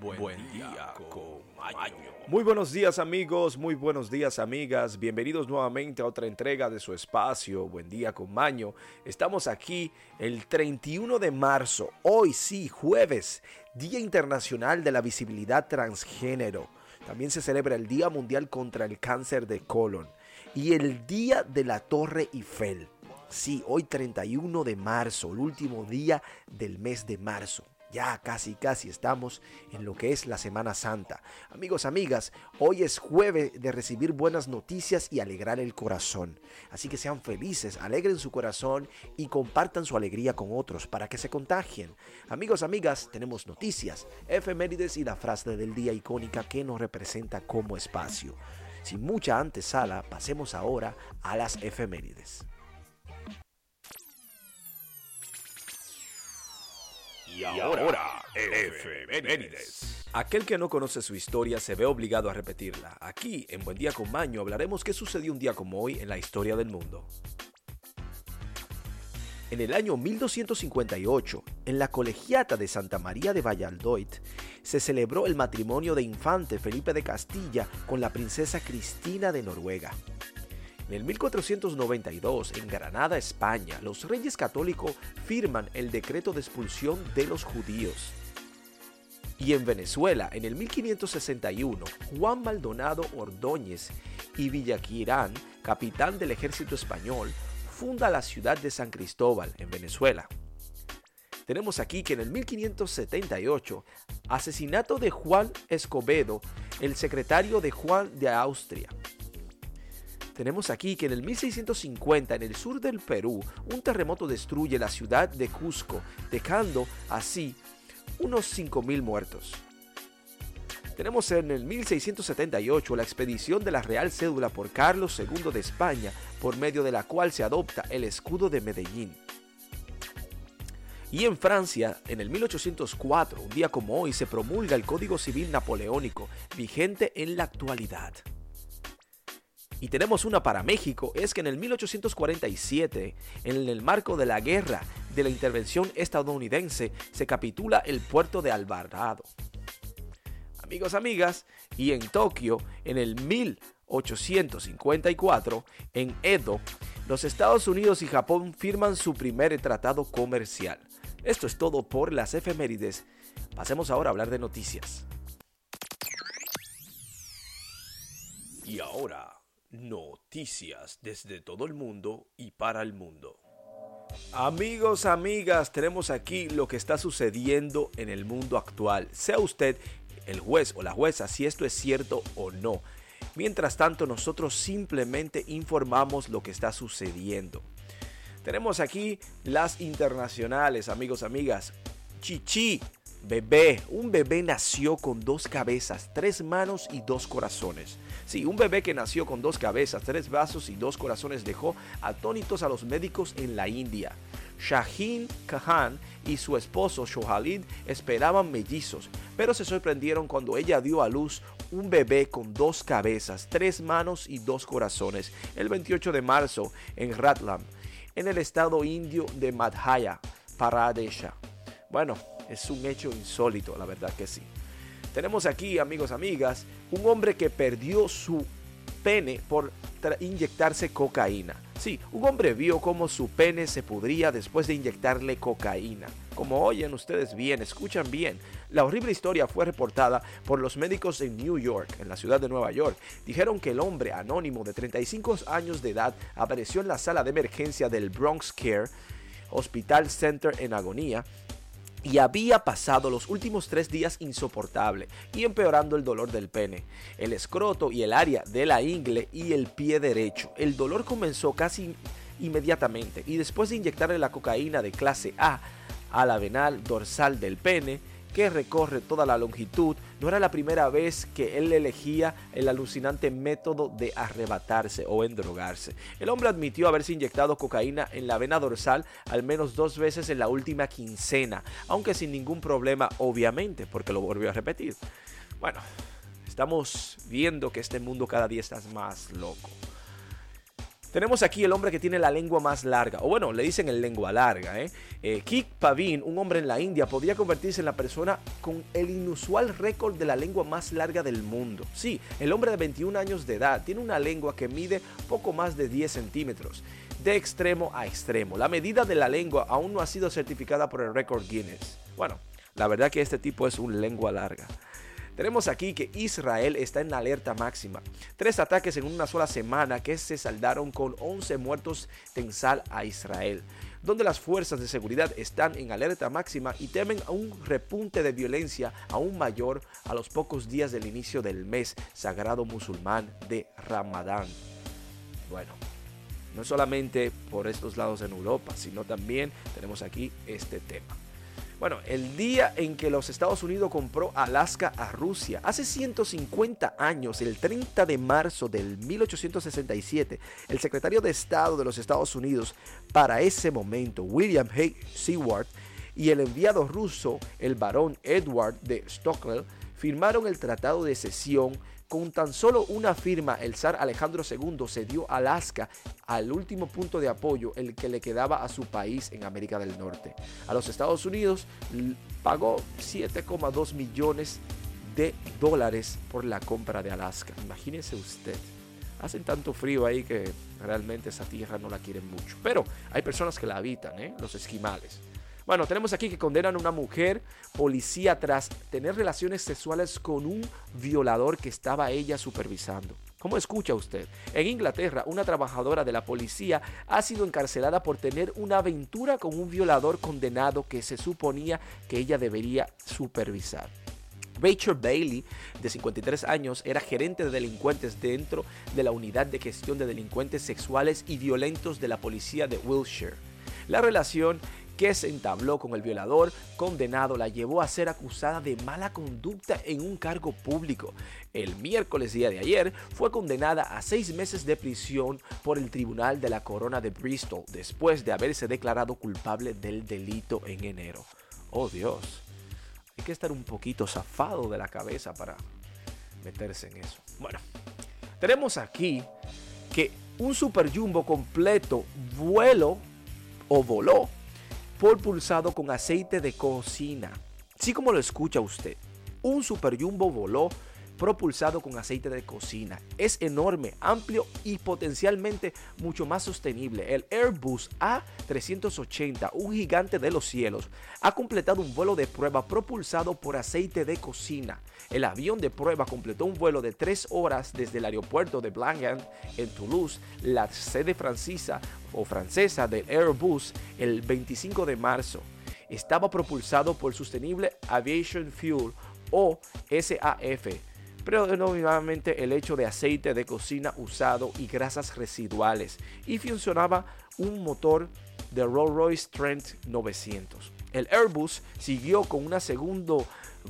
Buen, día con Maño. Muy buenos días amigos, muy buenos días amigas, bienvenidos nuevamente a otra entrega de su espacio, Buen día con Maño. Estamos aquí el 31 de marzo, hoy sí, jueves, Día Internacional de la Visibilidad Transgénero. También se celebra el Día Mundial contra el Cáncer de Colon y el Día de la Torre Eiffel. Sí, hoy 31 de marzo, el último día del mes de marzo. Ya casi, casi estamos en lo que es la Semana Santa. Amigos, amigas, hoy es jueves de recibir buenas noticias y alegrar el corazón. Así que sean felices, alegren su corazón y compartan su alegría con otros para que se contagien. Amigos, amigas, tenemos noticias, efemérides y la frase del día icónica que nos representa como espacio. Sin mucha antesala, pasemos ahora a las efemérides. Y ahora, efemérides. Aquel que no conoce su historia se ve obligado a repetirla. Aquí, en Buen Día con Maño, hablaremos qué sucedió un día como hoy en la historia del mundo. En el año 1258, en la colegiata de Santa María de Valladolid, se celebró el matrimonio de infante Felipe de Castilla con la princesa Cristina de Noruega. En el 1492, en Granada, España, los reyes católicos firman el decreto de expulsión de los judíos. Y en Venezuela, en el 1561, Juan Maldonado Ordóñez y Villaquirán, capitán del ejército español, funda la ciudad de San Cristóbal, en Venezuela. Tenemos aquí que en el 1578, asesinato de Juan Escobedo, el secretario de Juan de Austria tenemos aquí que en el 1650 en el sur del Perú un terremoto destruye la ciudad de Cusco, dejando así unos 5.000 muertos. Tenemos en el 1678 la expedición de la Real Cédula por Carlos II de España, por medio de la cual se adopta el escudo de Medellín. Y en Francia, en el 1804, un día como hoy, se promulga el Código Civil Napoleónico, vigente en la actualidad. Y tenemos una para México, es que en el 1847, en el marco de la guerra de la intervención estadounidense, se capitula el puerto de Alvarado. Amigos, amigas, y en Tokio, en el 1854, en Edo, los Estados Unidos y Japón firman su primer tratado comercial. Esto es todo por las efemérides. Pasemos ahora a hablar de noticias. Y ahora, Noticias desde todo el mundo y para el mundo. Amigos, amigas, tenemos aquí lo que está sucediendo en el mundo actual. Sea usted el juez o la jueza si esto es cierto o no. Mientras tanto, nosotros simplemente informamos lo que está sucediendo. Tenemos aquí las internacionales, amigos, amigas. Chichi, bebé. Un bebé nació con dos cabezas, tres manos y dos corazones. Sí, un bebé que nació con dos cabezas, tres brazos y dos corazones dejó atónitos a los médicos en la India. Shaheen Khan y su esposo Shohalid esperaban mellizos, pero se sorprendieron cuando ella dio a luz un bebé con dos cabezas, tres manos y dos corazones el 28 de marzo en Ratlam, en el estado indio de Madhya Pradesh. Bueno, es un hecho insólito, la verdad que sí. Tenemos aquí, amigos, amigas, un hombre que perdió su pene por inyectarse cocaína. Sí, un hombre vio cómo su pene se pudría después de inyectarle cocaína. Como oyen ustedes bien, escuchan bien, la horrible historia fue reportada por los médicos en New York, en la ciudad de Nueva York. Dijeron que el hombre anónimo de 35 años de edad apareció en la sala de emergencia del Bronx Care Hospital Center en agonía y había pasado los últimos tres días insoportable y empeorando el dolor del pene, el escroto y el área de la ingle y el pie derecho. El dolor comenzó casi inmediatamente y después de inyectarle la cocaína de clase A a la venal dorsal del pene, que recorre toda la longitud, no era la primera vez que él elegía el alucinante método de arrebatarse o endrogarse. El hombre admitió haberse inyectado cocaína en la vena dorsal al menos dos veces en la última quincena, aunque sin ningún problema obviamente, porque lo volvió a repetir. Bueno, estamos viendo que este mundo cada día está más loco. Tenemos aquí el hombre que tiene la lengua más larga, o bueno, le dicen el lengua larga. ¿eh? eh Kik Pavin, un hombre en la India, podría convertirse en la persona con el inusual récord de la lengua más larga del mundo. Sí, el hombre de 21 años de edad tiene una lengua que mide poco más de 10 centímetros, de extremo a extremo. La medida de la lengua aún no ha sido certificada por el récord Guinness. Bueno, la verdad que este tipo es un lengua larga. Tenemos aquí que Israel está en alerta máxima. Tres ataques en una sola semana que se saldaron con 11 muertos tensal a Israel, donde las fuerzas de seguridad están en alerta máxima y temen a un repunte de violencia aún mayor a los pocos días del inicio del mes sagrado musulmán de Ramadán. Bueno, no solamente por estos lados en Europa, sino también tenemos aquí este tema. Bueno, el día en que los Estados Unidos compró Alaska a Rusia, hace 150 años, el 30 de marzo del 1867, el secretario de Estado de los Estados Unidos para ese momento, William Hay Seward, y el enviado ruso, el barón Edward de Stockwell, firmaron el Tratado de Cesión con tan solo una firma, el zar Alejandro II cedió Alaska al último punto de apoyo, el que le quedaba a su país en América del Norte. A los Estados Unidos pagó 7,2 millones de dólares por la compra de Alaska. Imagínese usted. Hacen tanto frío ahí que realmente esa tierra no la quieren mucho. Pero hay personas que la habitan, ¿eh? los esquimales. Bueno, tenemos aquí que condenan a una mujer policía tras tener relaciones sexuales con un violador que estaba ella supervisando. ¿Cómo escucha usted? En Inglaterra, una trabajadora de la policía ha sido encarcelada por tener una aventura con un violador condenado que se suponía que ella debería supervisar. Rachel Bailey, de 53 años, era gerente de delincuentes dentro de la unidad de gestión de delincuentes sexuales y violentos de la policía de Wiltshire. La relación que se entabló con el violador condenado la llevó a ser acusada de mala conducta en un cargo público. El miércoles día de ayer fue condenada a seis meses de prisión por el Tribunal de la Corona de Bristol después de haberse declarado culpable del delito en enero. Oh Dios, hay que estar un poquito zafado de la cabeza para meterse en eso. Bueno, tenemos aquí que un super jumbo completo vuelo o voló pulsado con aceite de cocina. Así como lo escucha usted, un Super Jumbo voló propulsado con aceite de cocina. Es enorme, amplio y potencialmente mucho más sostenible. El Airbus A380, un gigante de los cielos, ha completado un vuelo de prueba propulsado por aceite de cocina. El avión de prueba completó un vuelo de tres horas desde el aeropuerto de Blanchard en Toulouse, la sede francesa o francesa del Airbus, el 25 de marzo. Estaba propulsado por Sustainable Aviation Fuel o SAF predominantemente el hecho de aceite de cocina usado y grasas residuales y funcionaba un motor de Rolls-Royce Trent 900. El Airbus siguió con una segunda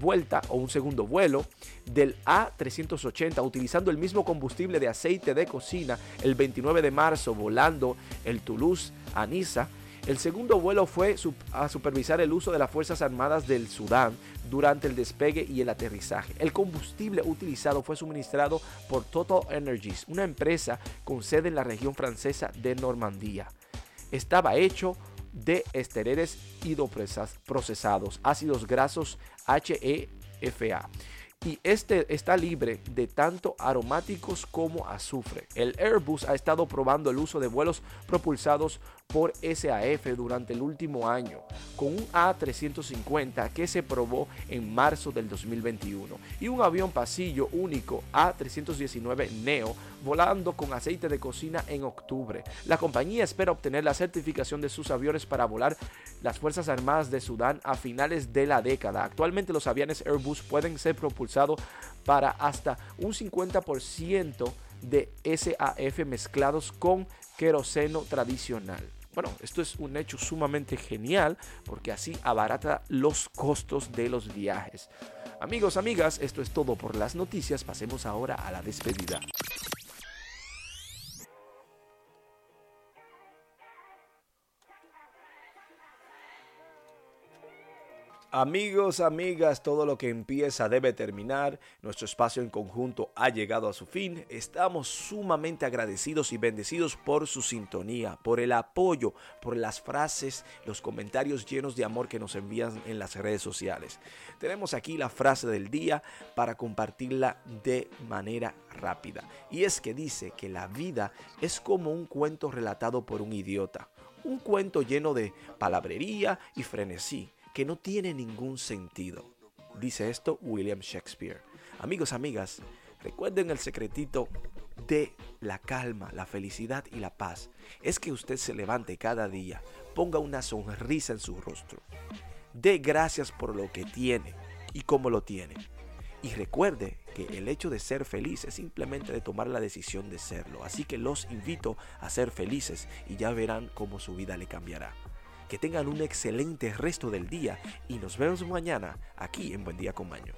vuelta o un segundo vuelo del A380 utilizando el mismo combustible de aceite de cocina el 29 de marzo volando el Toulouse a Niza el segundo vuelo fue a supervisar el uso de las Fuerzas Armadas del Sudán durante el despegue y el aterrizaje. El combustible utilizado fue suministrado por Total Energies, una empresa con sede en la región francesa de Normandía. Estaba hecho de estereres hidroprocesados, ácidos grasos HEFA y este está libre de tanto aromáticos como azufre. El Airbus ha estado probando el uso de vuelos propulsados por SAF durante el último año, con un A350 que se probó en marzo del 2021 y un avión pasillo único A319 Neo volando con aceite de cocina en octubre. La compañía espera obtener la certificación de sus aviones para volar las Fuerzas Armadas de Sudán a finales de la década. Actualmente los aviones Airbus pueden ser propulsados para hasta un 50% de SAF mezclados con queroseno tradicional. Bueno, esto es un hecho sumamente genial porque así abarata los costos de los viajes. Amigos, amigas, esto es todo por las noticias. Pasemos ahora a la despedida. Amigos, amigas, todo lo que empieza debe terminar. Nuestro espacio en conjunto ha llegado a su fin. Estamos sumamente agradecidos y bendecidos por su sintonía, por el apoyo, por las frases, los comentarios llenos de amor que nos envían en las redes sociales. Tenemos aquí la frase del día para compartirla de manera rápida. Y es que dice que la vida es como un cuento relatado por un idiota. Un cuento lleno de palabrería y frenesí que no tiene ningún sentido. Dice esto William Shakespeare. Amigos, amigas, recuerden el secretito de la calma, la felicidad y la paz. Es que usted se levante cada día, ponga una sonrisa en su rostro. Dé gracias por lo que tiene y cómo lo tiene. Y recuerde que el hecho de ser feliz es simplemente de tomar la decisión de serlo. Así que los invito a ser felices y ya verán cómo su vida le cambiará. Que tengan un excelente resto del día y nos vemos mañana aquí en Buen Día con Maño.